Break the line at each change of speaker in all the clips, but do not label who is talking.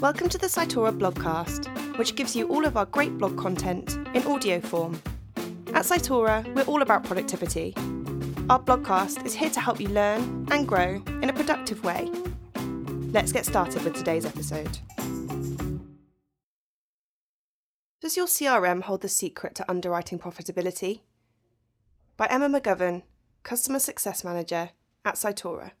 Welcome to the Cytora blogcast, which gives you all of our great blog content in audio form. At Cytora, we're all about productivity. Our blogcast is here to help you learn and grow in a productive way. Let's get started with today's episode. Does your CRM hold the secret to underwriting profitability? By Emma McGovern, Customer Success Manager at Cytora.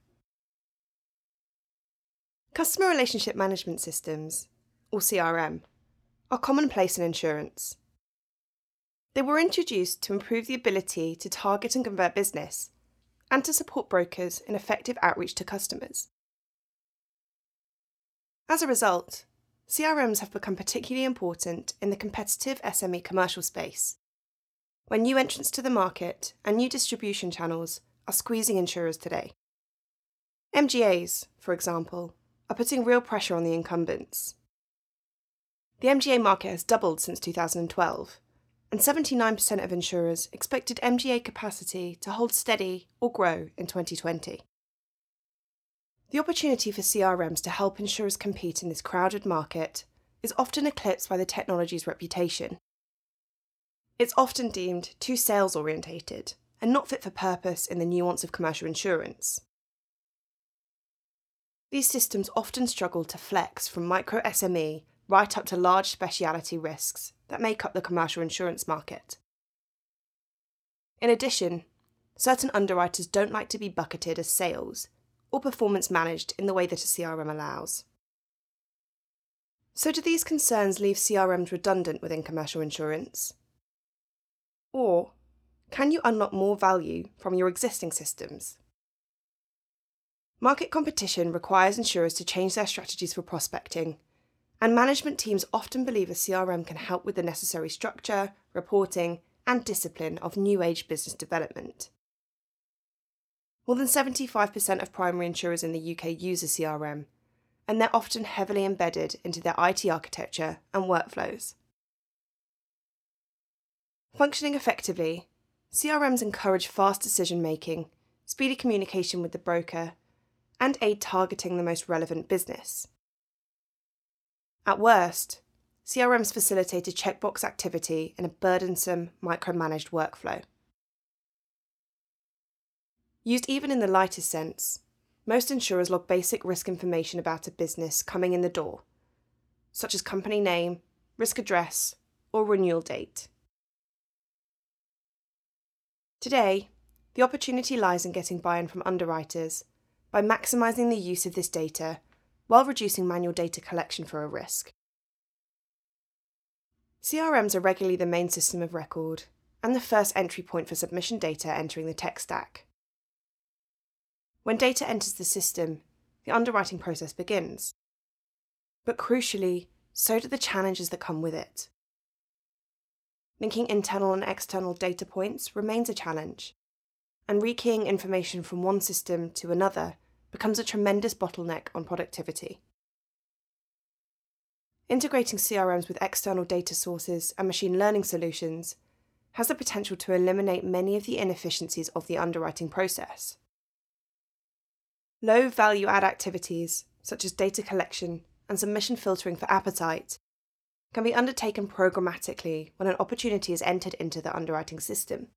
Customer Relationship Management Systems, or CRM, are commonplace in insurance. They were introduced to improve the ability to target and convert business and to support brokers in effective outreach to customers. As a result, CRMs have become particularly important in the competitive SME commercial space, when new entrants to the market and new distribution channels are squeezing insurers today. MGAs, for example, are putting real pressure on the incumbents. The MGA market has doubled since 2012, and 79% of insurers expected MGA capacity to hold steady or grow in 2020. The opportunity for CRMs to help insurers compete in this crowded market is often eclipsed by the technology's reputation. It's often deemed too sales orientated and not fit for purpose in the nuance of commercial insurance. These systems often struggle to flex from micro SME right up to large speciality risks that make up the commercial insurance market. In addition, certain underwriters don't like to be bucketed as sales or performance managed in the way that a CRM allows. So, do these concerns leave CRMs redundant within commercial insurance? Or can you unlock more value from your existing systems? Market competition requires insurers to change their strategies for prospecting, and management teams often believe a CRM can help with the necessary structure, reporting, and discipline of new age business development. More than 75% of primary insurers in the UK use a CRM, and they're often heavily embedded into their IT architecture and workflows. Functioning effectively, CRMs encourage fast decision making, speedy communication with the broker, and aid targeting the most relevant business. At worst, CRMs facilitate a checkbox activity in a burdensome, micromanaged workflow. Used even in the lightest sense, most insurers log basic risk information about a business coming in the door, such as company name, risk address, or renewal date. Today, the opportunity lies in getting buy in from underwriters by maximising the use of this data while reducing manual data collection for a risk. CRMs are regularly the main system of record and the first entry point for submission data entering the tech stack. When data enters the system, the underwriting process begins. But crucially, so do the challenges that come with it. Linking internal and external data points remains a challenge, and rekeying information from one system to another becomes a tremendous bottleneck on productivity. Integrating CRMs with external data sources and machine learning solutions has the potential to eliminate many of the inefficiencies of the underwriting process. Low value add activities, such as data collection and submission filtering for appetite, can be undertaken programmatically when an opportunity is entered into the underwriting system.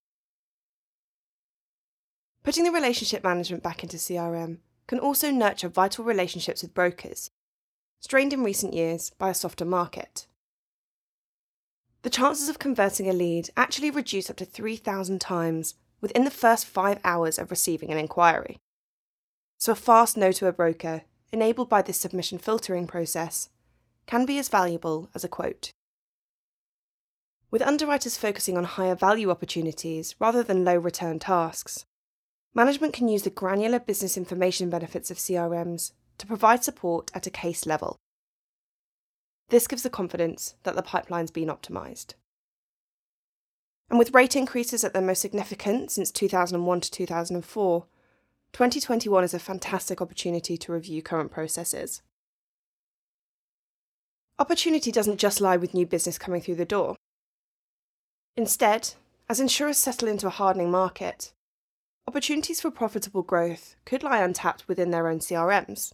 Putting the relationship management back into CRM can also nurture vital relationships with brokers, strained in recent years by a softer market. The chances of converting a lead actually reduce up to 3,000 times within the first five hours of receiving an inquiry. So, a fast no to a broker, enabled by this submission filtering process, can be as valuable as a quote. With underwriters focusing on higher value opportunities rather than low return tasks, management can use the granular business information benefits of CRMs to provide support at a case level. This gives the confidence that the pipeline's been optimised. And with rate increases at their most significant since 2001 to 2004, 2021 is a fantastic opportunity to review current processes. Opportunity doesn't just lie with new business coming through the door. Instead, as insurers settle into a hardening market, opportunities for profitable growth could lie untapped within their own CRMs.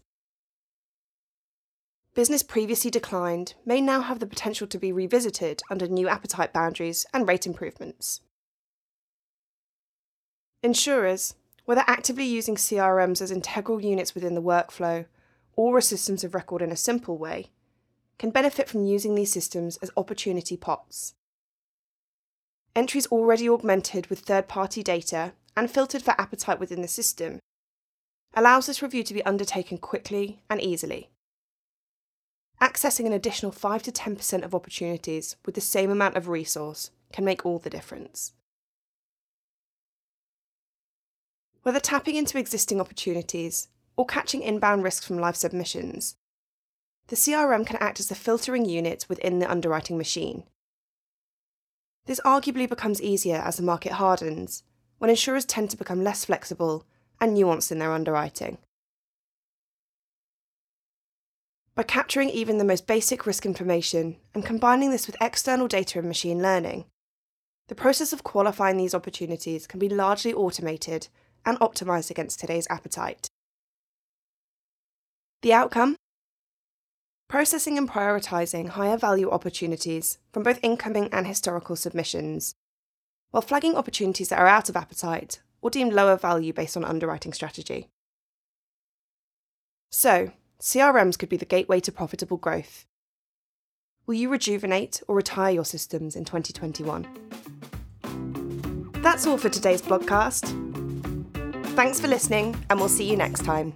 business previously declined may now have the potential to be revisited under new appetite boundaries and rate improvements. Insurers, whether actively using CRMs as integral units within the workflow or as systems of record in a simple way, can benefit from using these systems as opportunity pots. Entries already augmented with third party data and filtered for appetite within the system allows this review to be undertaken quickly and easily. Accessing an additional 5 to 10% of opportunities with the same amount of resource can make all the difference. Whether tapping into existing opportunities or catching inbound risks from live submissions, the CRM can act as the filtering unit within the underwriting machine. This arguably becomes easier as the market hardens, when insurers tend to become less flexible and nuanced in their underwriting. By capturing even the most basic risk information and combining this with external data and machine learning, the process of qualifying these opportunities can be largely automated and optimised against today's appetite. The outcome? Processing and prioritising higher value opportunities from both incoming and historical submissions, while flagging opportunities that are out of appetite or deemed lower value based on underwriting strategy. So, CRMs could be the gateway to profitable growth. Will you rejuvenate or retire your systems in 2021? That's all for today's blogcast. Thanks for listening, and we'll see you next time.